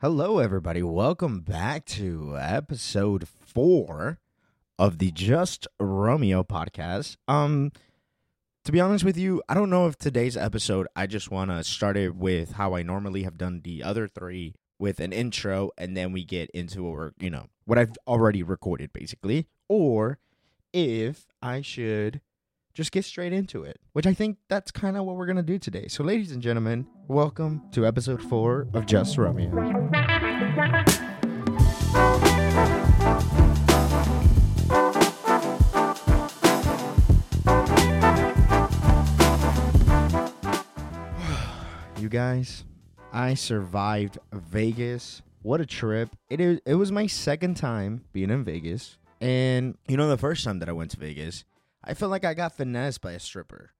Hello, everybody. Welcome back to episode four of the Just Romeo podcast. Um, to be honest with you, I don't know if today's episode I just want to start it with how I normally have done the other three with an intro, and then we get into or you know what I've already recorded, basically, or if I should just get straight into it, which I think that's kind of what we're gonna do today. So, ladies and gentlemen, welcome to episode four of Just Romeo. you guys, I survived Vegas. What a trip. It is it was my second time being in Vegas. And you know the first time that I went to Vegas, I felt like I got finessed by a stripper.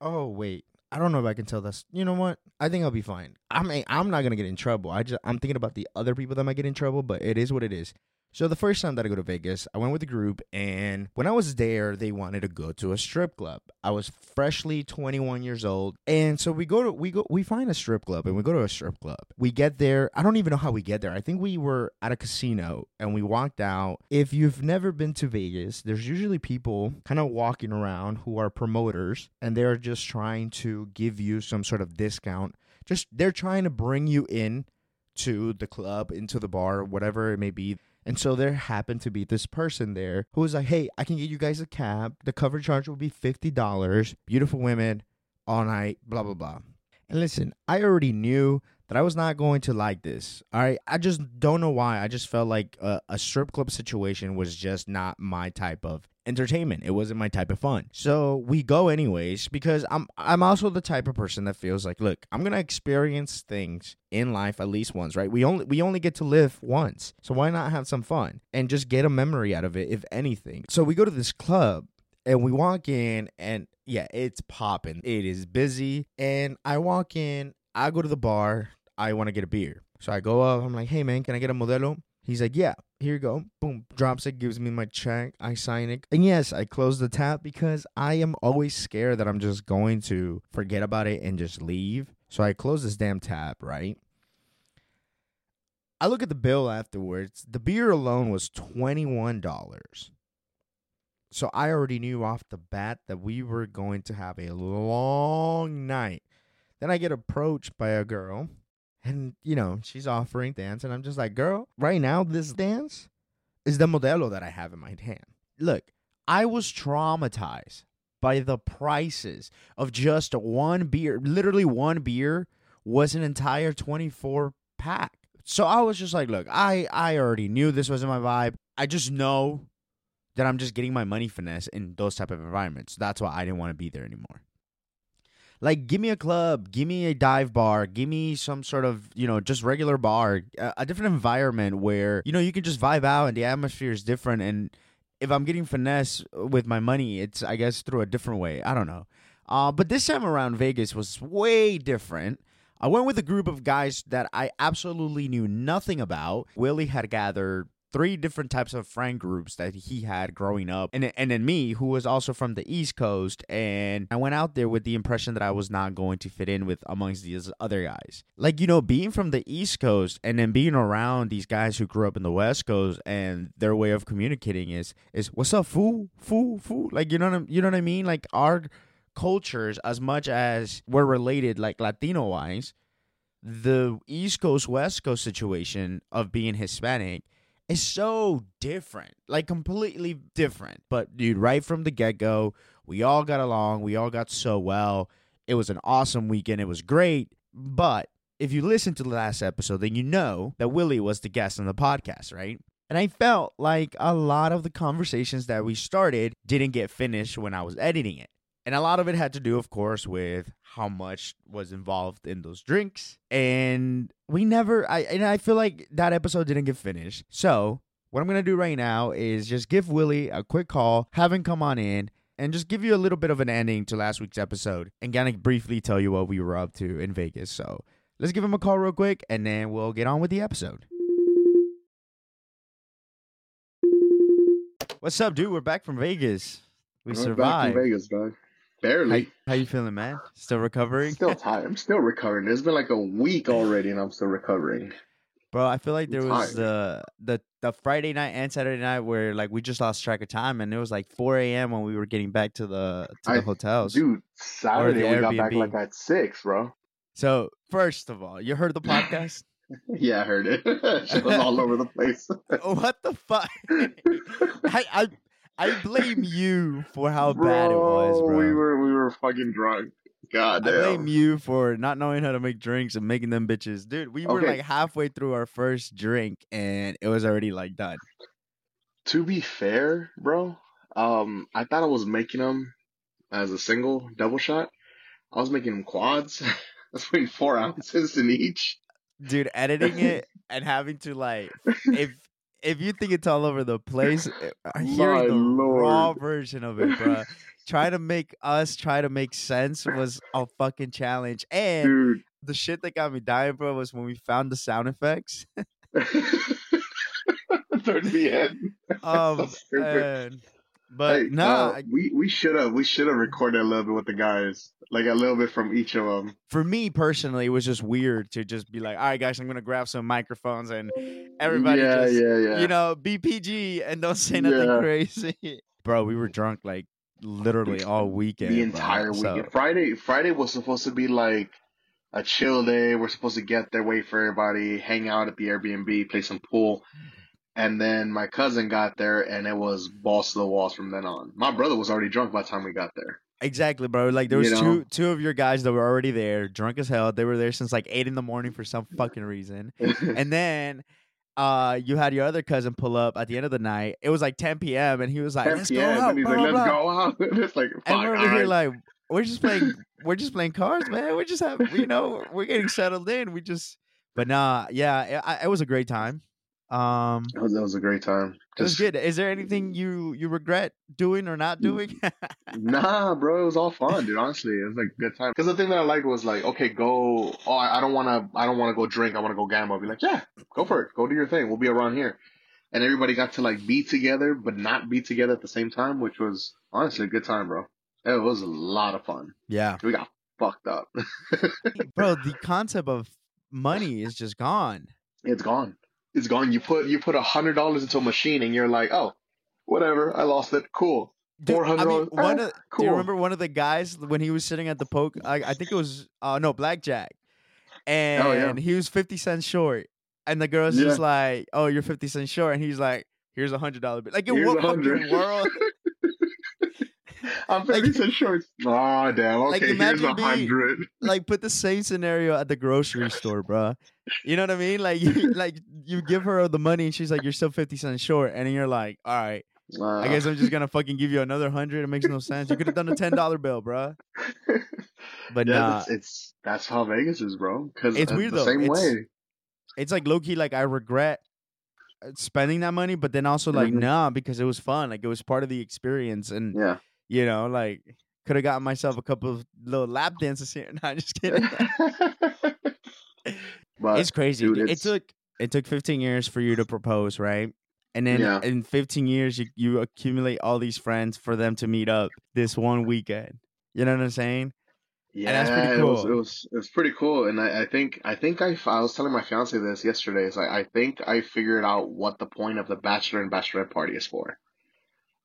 Oh wait, I don't know if I can tell this. You know what? I think I'll be fine. I mean, I'm not gonna get in trouble. I just I'm thinking about the other people that might get in trouble, but it is what it is. So the first time that I go to Vegas, I went with a group, and when I was there, they wanted to go to a strip club. I was freshly 21 years old, and so we go to we go we find a strip club, and we go to a strip club. We get there. I don't even know how we get there. I think we were at a casino, and we walked out. If you've never been to Vegas, there's usually people kind of walking around who are promoters, and they're just trying to give you some sort of discount. Just they're trying to bring you in to the club, into the bar, whatever it may be. And so there happened to be this person there who was like, hey, I can get you guys a cab. The cover charge will be $50. Beautiful women all night, blah, blah, blah. And listen, I already knew that I was not going to like this. All right. I just don't know why. I just felt like a, a strip club situation was just not my type of entertainment. It wasn't my type of fun. So we go anyways because I'm I'm also the type of person that feels like, look, I'm gonna experience things in life at least once, right? We only we only get to live once. So why not have some fun and just get a memory out of it, if anything. So we go to this club and we walk in and yeah, it's popping. It is busy. And I walk in, I go to the bar, I want to get a beer. So I go up, I'm like, hey man, can I get a modelo? He's like, yeah, here you go. Boom, drops it, gives me my check. I sign it. And yes, I close the tab because I am always scared that I'm just going to forget about it and just leave. So I close this damn tab, right? I look at the bill afterwards. The beer alone was $21. So I already knew off the bat that we were going to have a long night. Then I get approached by a girl and, you know, she's offering dance. And I'm just like, girl, right now, this dance is the modelo that I have in my hand. Look, I was traumatized by the prices of just one beer. Literally, one beer was an entire 24 pack. So I was just like, look, I, I already knew this wasn't my vibe. I just know that I'm just getting my money finesse in those type of environments. That's why I didn't want to be there anymore. Like, give me a club, give me a dive bar, give me some sort of, you know, just regular bar, a, a different environment where, you know, you can just vibe out and the atmosphere is different. And if I'm getting finesse with my money, it's, I guess, through a different way. I don't know. Uh, but this time around, Vegas was way different. I went with a group of guys that I absolutely knew nothing about. Willie had gathered three different types of friend groups that he had growing up. And and then me who was also from the east coast and I went out there with the impression that I was not going to fit in with amongst these other guys. Like you know being from the east coast and then being around these guys who grew up in the west coast and their way of communicating is is what's up fool? Fool? Fool? Like you know what I, you know what I mean? Like our cultures as much as we're related like latino wise the east coast west coast situation of being hispanic is so different, like completely different. But dude, right from the get go, we all got along. We all got so well. It was an awesome weekend. It was great. But if you listen to the last episode, then you know that Willie was the guest on the podcast, right? And I felt like a lot of the conversations that we started didn't get finished when I was editing it. And a lot of it had to do, of course, with how much was involved in those drinks. And we never, I and I feel like that episode didn't get finished. So what I'm gonna do right now is just give Willie a quick call, have him come on in, and just give you a little bit of an ending to last week's episode, and kind of briefly tell you what we were up to in Vegas. So let's give him a call real quick, and then we'll get on with the episode. What's up, dude? We're back from Vegas. We I'm back survived. from Vegas, dog. How, Barely. how you feeling, man? Still recovering? Still tired. I'm still recovering. It's been like a week already, and I'm still recovering. Bro, I feel like there I'm was the the the Friday night and Saturday night where like we just lost track of time, and it was like 4 a.m. when we were getting back to the to the I- hotels. Dude, Saturday we got back like at six, bro. So first of all, you heard the podcast? Yeah, I heard it. Shit was all over the place. what the fuck? I, I I blame you for how bad it was, bro. We were we were fucking drunk. God I blame you for not knowing how to make drinks and making them bitches. Dude, we were like halfway through our first drink and it was already like done. To be fair, bro, um, I thought I was making them as a single double shot. I was making them quads. I was putting four ounces in each. Dude, editing it and having to like if if you think it's all over the place, eh, uh, hearing the raw version of it, bro. trying to make us try to make sense was a fucking challenge. And Dude. the shit that got me dying, bro, was when we found the sound effects. Towards the end. Um, So and- but Hey, nah, uh, we we should have we should have recorded a little bit with the guys, like a little bit from each of them. for me personally, it was just weird to just be like, all right, guys, I'm gonna grab some microphones and everybody yeah, just, yeah, yeah. you know, BPG and don't say nothing Yeah. crazy. Bro, we were drunk like literally all weekend. the bro, entire so- weekend. Friday Friday was supposed to be like a chill day. We're supposed to get there, wait for everybody, hang out at the Airbnb, play some pool. And then my cousin got there and it was balls to the walls from then on. My brother was already drunk by the time we got there. Exactly, bro. Like there was You know? two two of your guys that were already there, drunk as hell. They were there since like eight in the morning for some fucking reason. And then uh you had your other cousin pull up at the end of the night. It was like 10 p.m. and he was like, "Let's go out." and he's blah, like, let's blah." go out. And it's like, And we're over here like, we're just playing, we're just playing cards, man. We're just having, you know, we're getting settled in. We just, but nah, yeah, it, I- it was a great time. Um, It was, a great time. it was good. Is there anything you you regret doing or not doing? Nah, bro, it was all fun, dude. Honestly, it was like a good time. Because the thing that I liked was like, okay, go. Oh, I I don't want to. I don't want to go drink. I want to go gamble. I'd be like, yeah, go for it. Go do your thing. We'll be around here. And everybody got to like be together, but not be together at the same time, which was honestly a good time, bro. It was a lot of fun. yeah, We got fucked up. bro. The concept of money is just gone. it's gone. It's gone. You put you put a hundred dollars into a machine, and you're like, oh, whatever. I lost it. Cool. Dude, I mean, $400, one eh, of, do you remember one of the guys when he was sitting at the poke? I, I think it was uh no blackjack, and Oh, yeah. he was fifty cents short, and the girl's just like, "Oh, you're fifty cents short," and he's like, "Here's a hundred dollar bill." Like in Here's what a fucking hundred. world? I'm Like- 50 cent short. Oh, damn. Like, Okay, here's imagine a being- hundred. like put the same scenario at the grocery store, bro. You know what I mean? Like, you, like you give her the money, and she's like, "You're still fifty cents short," and then you're like, "All right, Uh, I guess I'm just gonna fucking give you another hundred. It makes no sense. You could have done a ten dollar bill, bruh." But yeah, nah, that's, it's that's how Vegas is, bro. Because It's it's weird, the though. same It's- way. it's like low key. Like I regret uh, spending that money, but then also like Mhm. nah, because it was fun. Like it was part of the experience, and Yeah. you know, like could have gotten myself a couple of little lap dances here. Nah, just kidding. but it's crazy. dude. it's- It took it took 15 years for you to propose, right? And then Yeah. in 15 years, you you accumulate all these friends for them to meet up this one weekend. You know what I'm saying? yeah, that's pretty it was cool. it was it was pretty cool. And I, I think I think I I was telling my fiance this yesterday. It's like I think I figured out what the point of the bachelor and bachelorette party is for.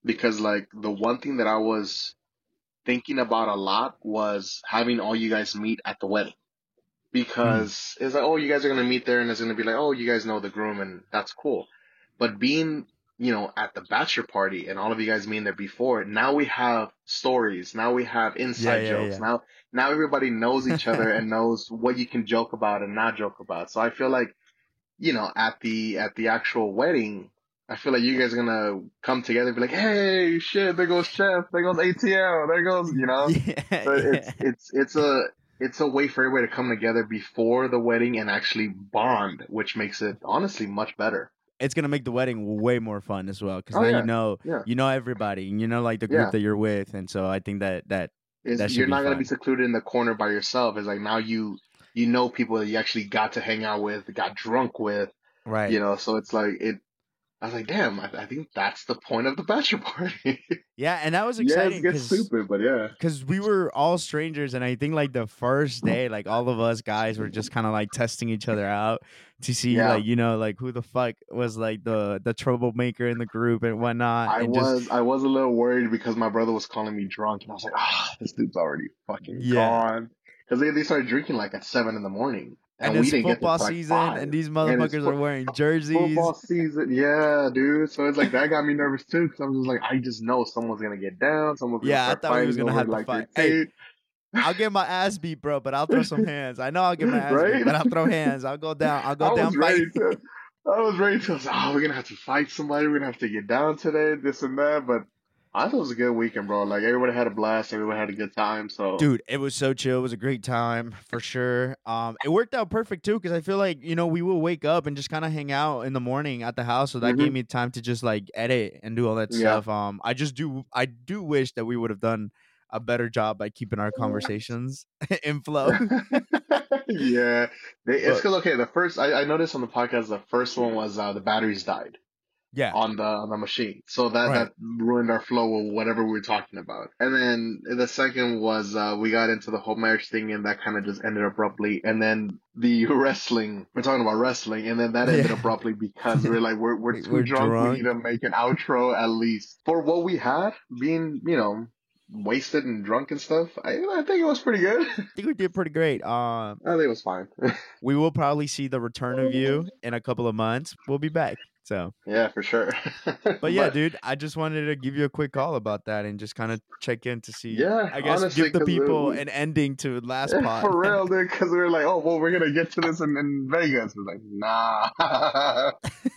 Because like the one thing that I was thinking about a lot was having all you guys meet at the wedding. Because hmm. it's like, oh, you guys are gonna meet there, and it's gonna be like, oh, you guys know the groom, and that's cool. But being, you know, at the bachelor party, and all of you guys being there before, now we have stories. Now we have inside yeah, jokes. yeah. Now, now everybody knows each other and knows what you can joke about and not joke about. So I feel like, you know, at the at the actual wedding, I feel like you guys are gonna come together and be like, hey, shit, there goes Chef, there goes ATL, there goes, you know. Yeah, So it's it's it's a it's a way for everybody to come together before the wedding and actually bond, which makes it honestly much better. it's gonna make the wedding way more fun as well because Oh, now yeah. you know Yeah. you know everybody and you know like the group Yeah. that you're with, and so I think that that That you're not gonna be secluded in the corner by yourself. It's like now you you know people that you actually got to hang out with, got drunk with, right. you know. So it's like it. I was like, damn, I, I think that's the point of the bachelor party. Yeah, and that was yeah, exciting it gets stupid, but yeah. because we were all strangers, and I think like the first day, like all of us guys were just kind of like testing each other out to see Yeah. like you know like who the fuck was like the the troublemaker in the group and whatnot. I and was just, I was a little worried because my brother was calling me drunk, and I was like, ah, this dude's already fucking Yeah. gone. Because they, they started drinking like at seven in the morning, and, we it's football like, season, and these motherfuckers fo- are wearing jerseys. Football season, yeah, dude. So it's like that got me nervous too, because I'm just like, I just know someone's gonna get down, someone's Yeah, I thought we was gonna have to like fight. Hey. I'll get my ass beat, bro, but I'll throw some hands. I know I'll get my ass beat, but I'll throw hands. I'll go down. I'll I go down was ready to. I was ready to. I was like, oh, we're gonna have to fight somebody. We're gonna have to get down today, this and that. But I thought it was a good weekend, bro. Like everybody had a blast. Everybody had a good time. So Dude, it was so chill. It was a great time for sure. Um, it worked out perfect too because I feel like you know we will wake up and just kind of hang out in the morning at the house, so that Mhm. gave me time to just like edit and do all that Yeah. stuff. Um, I just do I do wish that we would have done a better job by keeping our conversations in flow. yeah, they, it's because okay. The first I, I noticed on the podcast, the first one was uh, the batteries died yeah, on the on the machine, so that Right. that ruined our flow of whatever we were talking about. And then the second was uh, we got into the whole marriage thing, and that kind of just ended abruptly. And then the wrestling, we're talking about wrestling, and then that ended Yeah. abruptly because we're like we're we're too we're drunk. drunk. We need to make an outro at least for what we had being you know wasted and drunk and stuff. I I think it was pretty good. I think we did pretty great. Um, I think it was fine. we will probably see the return of you in a couple of months. We'll be back. So, yeah, for sure. but yeah, dude, I just wanted to give you a quick call about that and just kind of check in to see. Yeah, I guess honestly, give the people we- an ending to last Yeah, pod. for real, dude. Because we were like, oh, well, we're gonna get to this in, in Vegas. We're like, nah,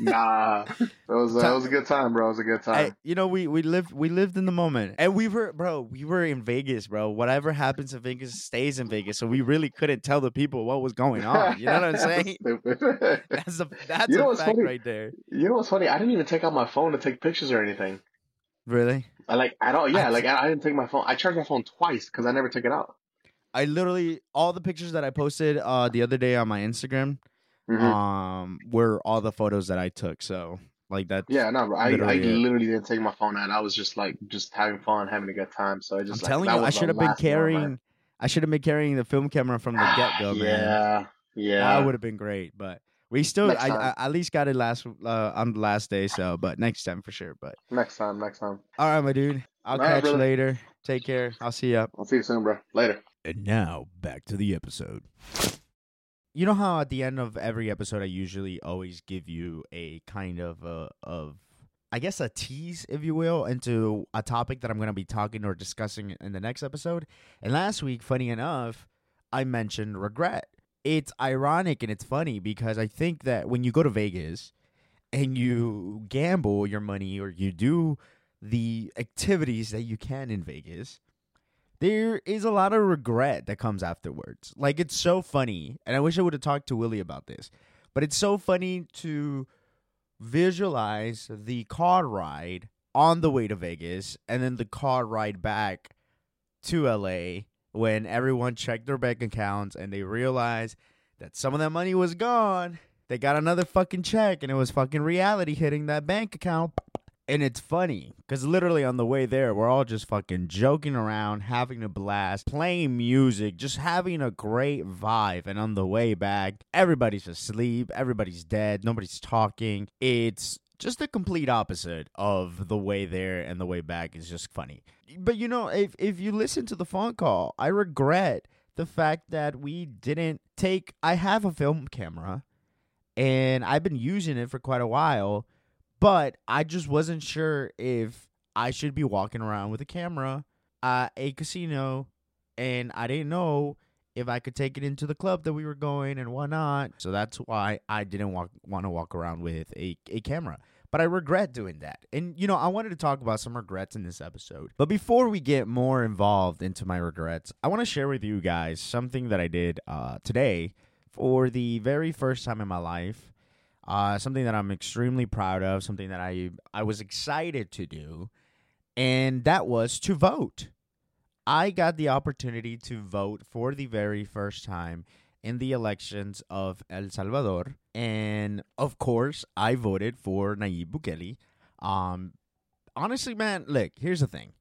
nah. It was uh, it was a good time, bro. It was a good time. you know, we we lived we lived in the moment, and we were, bro. We were in Vegas, bro. Whatever happens in Vegas stays in Vegas. So we really couldn't tell the people what was going on. You know what I'm saying? That's a that's You know a fact funny? right there. You know what's funny? I didn't even take out my phone to take pictures or anything. Really, I like at all. Yeah, I- like I, I didn't take my phone. I charged my phone twice because I never took it out. I literally all the pictures that I posted uh the other day on my Instagram Mhm. um were all the photos that I took. So like that. yeah, no. I, I literally it. literally didn't take my phone out. I was just like just having fun, having a good time. So I just I'm like, telling you, I should have been last one, man. carrying. I should have been carrying the film camera from the get go, man. Yeah, yeah. That would have been great, but we still, Next I. I at least got it last uh, on the last day. So, but next time for sure. But Next time, next time. all right, my dude, I'll All right, catch you later. Take care. I'll see you. I'll see you soon, bro. Later. And now back to the episode. You know how at the end of every episode, I usually always give you a kind of a, of, I guess, a tease, if you will, into a topic that I'm going to be talking or discussing in the next episode. And last week, funny enough, I mentioned regret. It's ironic and it's funny because I think that when you go to Vegas and you gamble your money or you do the activities that you can in Vegas, there is a lot of regret that comes afterwards. Like it's so funny, and I wish I would have talked to Willie about this, but it's so funny to visualize the car ride on the way to Vegas and then the car ride back to LA when everyone checked their bank accounts and they realized that some of that money was gone. They got another fucking check and it was fucking reality hitting that bank account. And it's funny because literally on the way there, we're all just fucking joking around, having a blast, playing music, just having a great vibe. And on the way back, everybody's asleep, everybody's dead, nobody's talking. It's just the complete opposite of the way there and the way back is just funny. But you know, if if you listen to the phone call, I regret the fact that we didn't take I have a film camera and I've been using it for quite a while, but I just wasn't sure if I should be walking around with a camera at a casino and I didn't know if I could take it into the club that we were going and why not. So that's why I didn't walk, want to walk around with a, a camera. But I regret doing that. And, you know, I wanted to talk about some regrets in this episode. But before we get more involved into my regrets, I want to share with you guys something that I did uh, today for the very first time in my life. Uh, something that I'm extremely proud of, something that I I was excited to do, and that was to vote. I got the opportunity to vote for the very first time in the elections of El Salvador. And of course, I voted for Nayib Bukele. Um, honestly, man, look, here's the thing.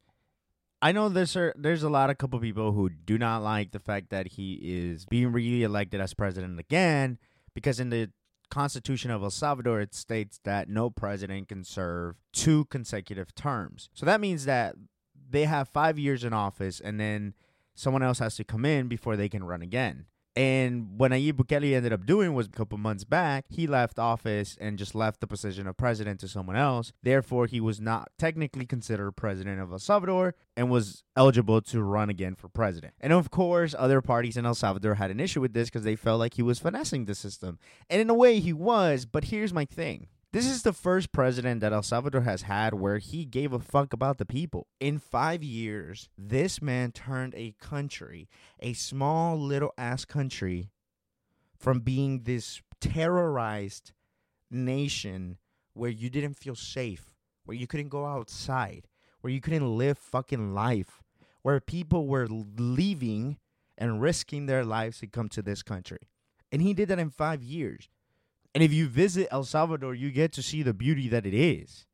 I know there's a, there's a lot of couple people who do not like the fact that he is being re-elected as president again because in the Constitution of El Salvador it states that no president can serve two consecutive terms. So that means that they have 5 years in office and then someone else has to come in before they can run again. And what Nayib Bukele ended up doing was a couple months back, he left office and just left the position of president to someone else. Therefore, he was not technically considered president of El Salvador and was eligible to run again for president. And of course, other parties in El Salvador had an issue with this because they felt like he was finessing the system. And in a way, he was, but here's my thing this is the first president that El Salvador has had where he gave a fuck about the people. In five years, this man turned a country, a small little ass country, from being this terrorized nation where you didn't feel safe, where you couldn't go outside, where you couldn't live fucking life, where people were leaving and risking their lives to come to this country. And he did that in five years. And if you visit El Salvador, you get to see the beauty that it is.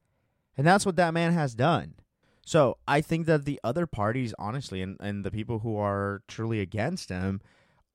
And that's what that man has done. So I think that the other parties, honestly, and, and the people who are truly against him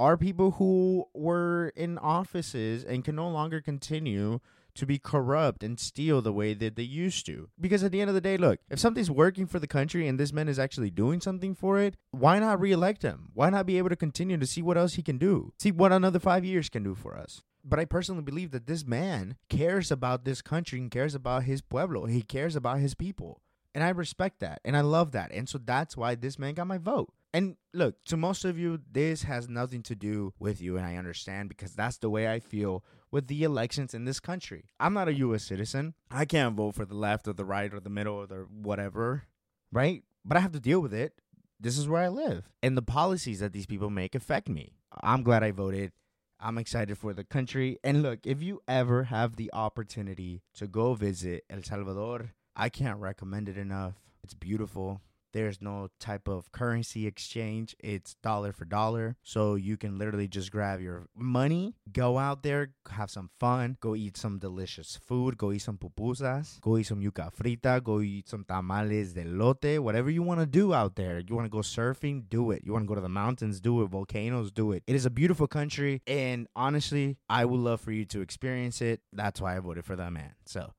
are people who were in offices and can no longer continue to be corrupt and steal the way that they used to. Because at the end of the day, look, if something's working for the country and this man is actually doing something for it, why not reelect him? Why not be able to continue to see what else he can do? See what another five years can do for us. But I personally believe that this man cares about this country and cares about his pueblo. He cares about his people. And I respect that. And I love that. And so that's why this man got my vote. And look, to most of you, this has nothing to do with you. And I understand because that's the way I feel with the elections in this country. I'm not a U.S. citizen. I can't vote for the left or the right or the middle or the whatever, right? But I have to deal with it. This is where I live. And the policies that these people make affect me. I'm glad I voted. I'm excited for the country. And look, if you ever have the opportunity to go visit El Salvador, I can't recommend it enough. It's beautiful. There's no type of currency exchange. It's dollar for dollar. So you can literally just grab your money, go out there, have some fun, go eat some delicious food, go eat some pupusas, go eat some yuca frita, go eat some tamales de elote, whatever you want to do out there. You want to go surfing, do it. You want to go to the mountains, do it. Volcanoes, do it. It is a beautiful country. And honestly, I would love for you to experience it. That's why I voted for that man. So,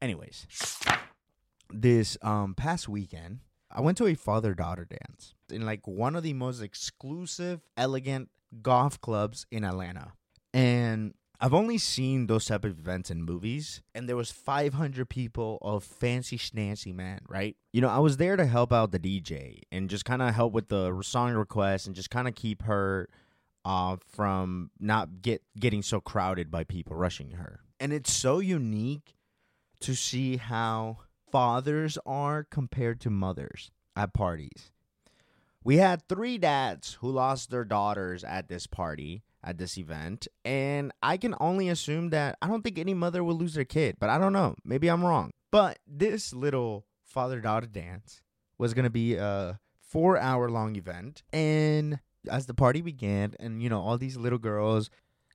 anyways, this um past weekend, I went to a father daughter dance in like one of the most exclusive, elegant golf clubs in Atlanta. And I've only seen those type of events in movies, and there was 500 people of fancy schnancy, man, right? You know, I was there to help out the DJ and just kind of help with the song requests and just kind of keep her uh, from not get getting so crowded by people rushing her. And it's so unique to see how fathers are compared to mothers at parties. We had three dads who lost their daughters at this party, at this event, and I can only assume that I don't think any mother will lose their kid, but I don't know. Maybe I'm wrong. But this little father daughter dance was going to be a four hour long event. And as the party began, and you know, all these little girls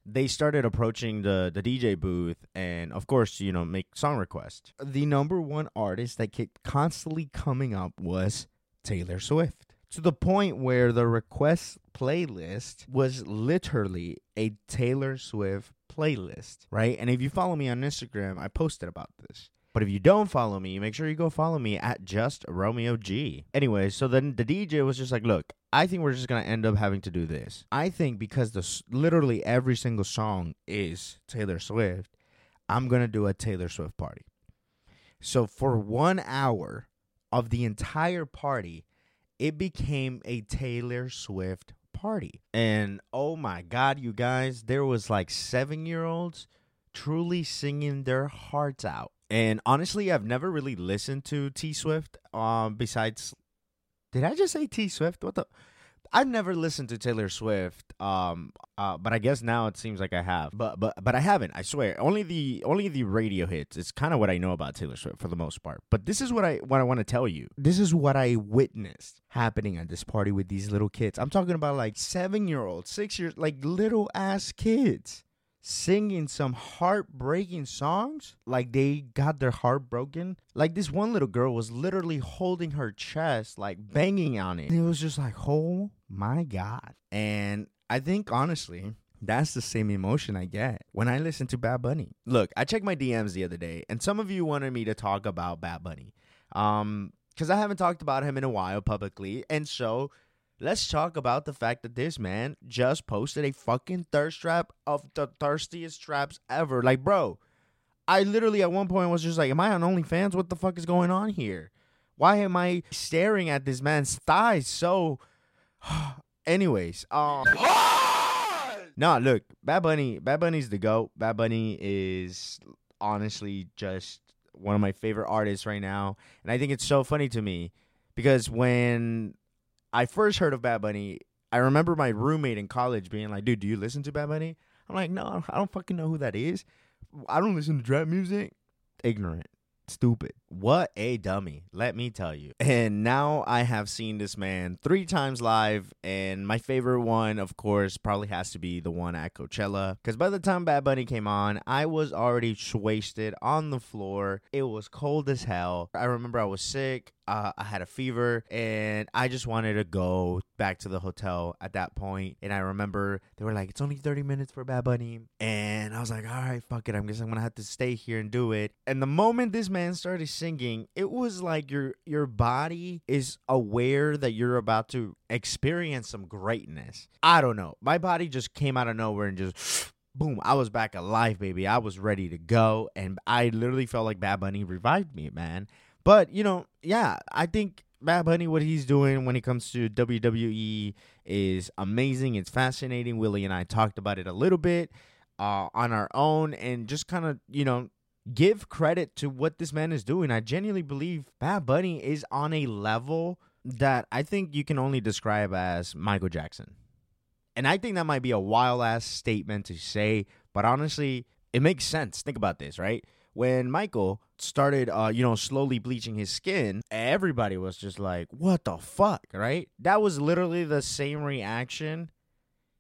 they started approaching the the DJ booth and of course, you know, make song requests. The number one artist that kept constantly coming up was Taylor Swift. To the point where the request playlist was literally a Taylor Swift playlist, right? And if you follow me on Instagram, I posted about this. But if you don't follow me, make sure you go follow me at just Romeo G. Anyway, so then the DJ was just like, look, I think we're just gonna end up having to do this. I think because the literally every single song is Taylor Swift, I'm gonna do a Taylor Swift party. So for one hour of the entire party, it became a Taylor Swift party. And oh my god, you guys, there was like seven year olds truly singing their hearts out. And honestly, I've never really listened to T Swift. Um, besides, did I just say T Swift? What the? I've never listened to Taylor Swift. Um, uh, but I guess now it seems like I have. But but but I haven't. I swear. Only the only the radio hits. It's kind of what I know about Taylor Swift for the most part. But this is what I what I want to tell you. This is what I witnessed happening at this party with these little kids. I'm talking about like seven year olds, six years, like little ass kids singing some heartbreaking songs like they got their heart broken like this one little girl was literally holding her chest like banging on it and it was just like oh my god and i think honestly that's the same emotion I get when I listen to Bad Bunny. Look, I checked my DMs the other day, and some of you wanted me to talk about Bad Bunny. Um, because I haven't talked about him in a while publicly. And so let's talk about the fact that this man just posted a fucking thirst trap of the thirstiest traps ever. Like, bro, I literally at one point was just like, Am I on OnlyFans? What the fuck is going on here? Why am I staring at this man's thighs so anyways, um No, look, Bad Bunny, Bad Bunny's the GOAT. Bad Bunny is honestly just one of my favorite artists right now. And I think it's so funny to me because when I first heard of Bad Bunny, I remember my roommate in college being like, dude, do you listen to Bad Bunny? I'm like, no, I don't fucking know who that is. I don't listen to trap music. Ignorant stupid. What a dummy, let me tell you. And now I have seen this man three times live, and my favorite one, of course, probably has to be the one at Coachella. Because by the time Bad Bunny came on, I was already wasted on the floor. It was cold as hell. I remember I was sick. Uh, I had a fever and I just wanted to go back to the hotel at that point. And I remember they were like, it's only 30 minutes for Bad Bunny. And I was like, all right, fuck it. I guess I'm going to have to stay here and do it. And the moment this man started singing, it was like your, your body is aware that you're about to experience some greatness. I don't know. My body just came out of nowhere and just boom, I was back alive, baby. I was ready to go. And I literally felt like Bad Bunny revived me, man. But you know, yeah, I think Bad Bunny, what he's doing when it comes to WWE is amazing. It's fascinating. Willie and I talked about it a little bit uh, on our own, and just kind of you know give credit to what this man is doing. I genuinely believe Bad Bunny is on a level that I think you can only describe as Michael Jackson. And I think that might be a wild ass statement to say, but honestly, it makes sense. Think about this, right? When Michael started, uh, you know, slowly bleaching his skin, everybody was just like, "What the fuck?" Right? That was literally the same reaction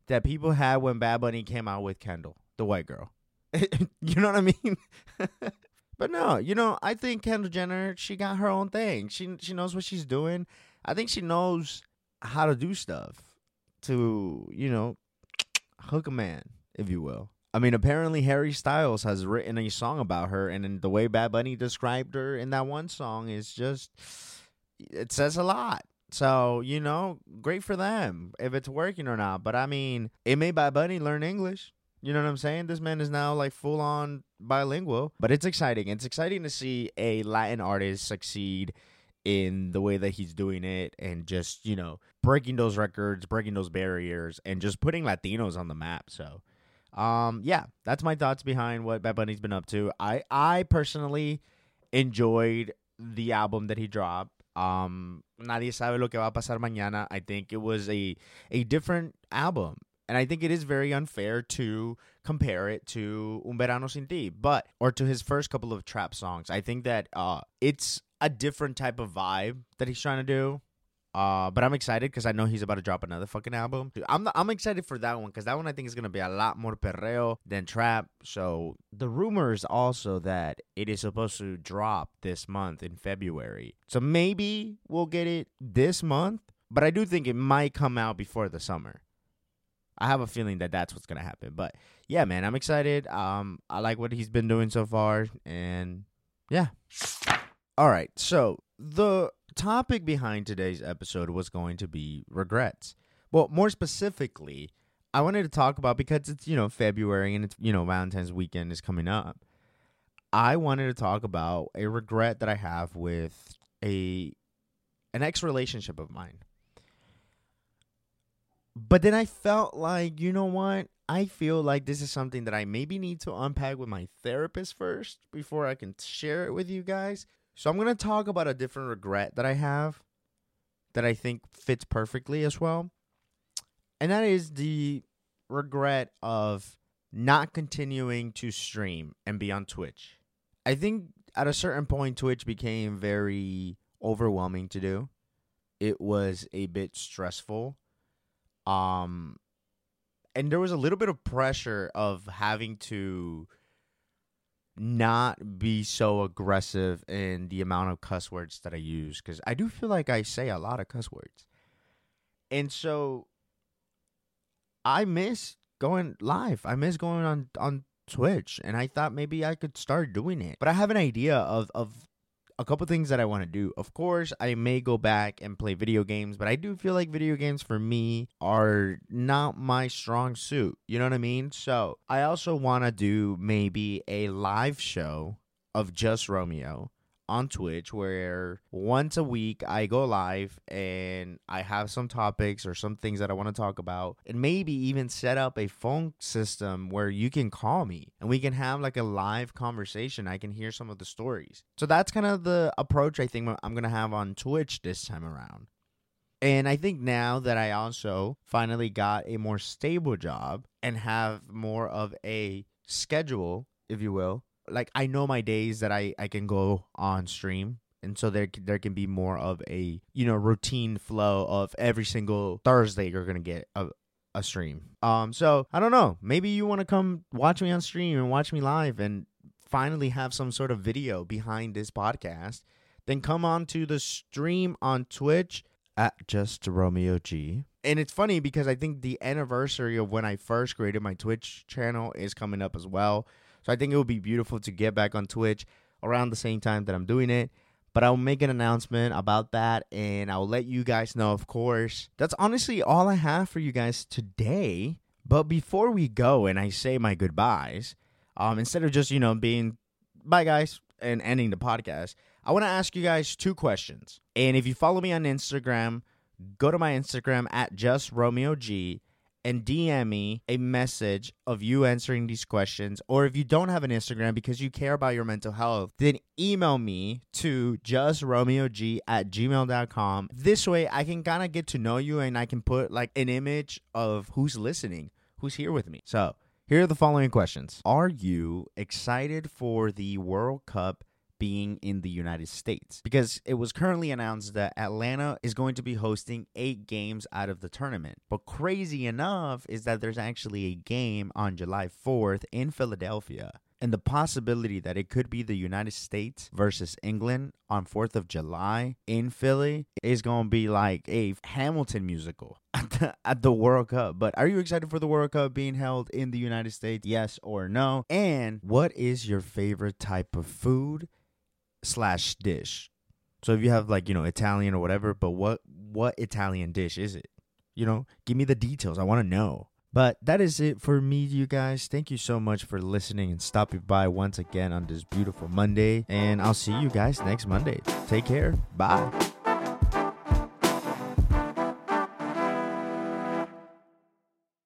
that people had when Bad Bunny came out with Kendall, the white girl. you know what I mean? but no, you know, I think Kendall Jenner, she got her own thing. She she knows what she's doing. I think she knows how to do stuff to, you know, hook a man, if you will. I mean, apparently Harry Styles has written a song about her, and the way Bad Bunny described her in that one song is just it says a lot. So you know, great for them if it's working or not. But I mean, it made Bad Bunny learn English. You know what I'm saying? This man is now like full on bilingual. But it's exciting. It's exciting to see a Latin artist succeed in the way that he's doing it and just, you know, breaking those records, breaking those barriers, and just putting Latinos on the map. So um, yeah, that's my thoughts behind what Bad Bunny's been up to. I I personally enjoyed the album that he dropped. Um, Nadie sabe lo que va a pasar mañana. I think it was a a different album, and I think it is very unfair to compare it to Un Verano Sin Ti, but or to his first couple of trap songs. I think that uh, it's a different type of vibe that he's trying to do. Uh, but I'm excited because I know he's about to drop another fucking album. I'm I'm excited for that one because that one I think is gonna be a lot more perreo than trap. So the rumor is also that it is supposed to drop this month in February. So maybe we'll get it this month, but I do think it might come out before the summer. I have a feeling that that's what's gonna happen. But yeah, man, I'm excited. Um, I like what he's been doing so far, and yeah. All right, so the topic behind today's episode was going to be regrets. Well, more specifically, I wanted to talk about because it's, you know, February and it's, you know, Valentine's weekend is coming up. I wanted to talk about a regret that I have with a an ex relationship of mine. But then I felt like, you know what? I feel like this is something that I maybe need to unpack with my therapist first before I can share it with you guys. So I'm going to talk about a different regret that I have that I think fits perfectly as well. And that is the regret of not continuing to stream and be on Twitch. I think at a certain point Twitch became very overwhelming to do. It was a bit stressful. Um and there was a little bit of pressure of having to not be so aggressive in the amount of cuss words that I use because I do feel like I say a lot of cuss words. And so I miss going live. I miss going on on Twitch and I thought maybe I could start doing it. But I have an idea of of a couple things that I want to do. Of course, I may go back and play video games, but I do feel like video games for me are not my strong suit. You know what I mean? So I also want to do maybe a live show of just Romeo on Twitch where once a week I go live and I have some topics or some things that I want to talk about and maybe even set up a phone system where you can call me and we can have like a live conversation. I can hear some of the stories. So that's kind of the approach I think I'm going to have on Twitch this time around. And I think now that I also finally got a more stable job and have more of a schedule, if you will, like I know my days that I I can go on stream and so there there can be more of a you know routine flow of every single Thursday you're gonna get a a stream. Um, so I don't know. Maybe you want to come watch me on stream and watch me live and finally have some sort of video behind this podcast. Then come on to the stream on Twitch at just Romeo G. And it's funny because I think the anniversary of when I first created my Twitch channel is coming up as well. So I think it would be beautiful to get back on Twitch around the same time that I'm doing it. But I'll make an announcement about that and I'll let you guys know, of course. That's honestly all I have for you guys today. But before we go and I say my goodbyes, um, instead of just, you know, being bye guys and ending the podcast, I want to ask you guys two questions. And if you follow me on Instagram, go to my Instagram at just Romeo G and DM me a message of you answering these questions. Or if you don't have an Instagram because you care about your mental health, then email me to justromeog at gmail.com. This way I can kind of get to know you and I can put like an image of who's listening, who's here with me. So here are the following questions Are you excited for the World Cup? Being in the United States because it was currently announced that Atlanta is going to be hosting eight games out of the tournament. But crazy enough is that there's actually a game on July 4th in Philadelphia. And the possibility that it could be the United States versus England on 4th of July in Philly is going to be like a Hamilton musical at the, at the World Cup. But are you excited for the World Cup being held in the United States? Yes or no? And what is your favorite type of food? Slash dish. So if you have like you know Italian or whatever, but what what Italian dish is it? You know, give me the details. I want to know. But that is it for me, you guys. Thank you so much for listening and stopping by once again on this beautiful Monday. And I'll see you guys next Monday. Take care. Bye.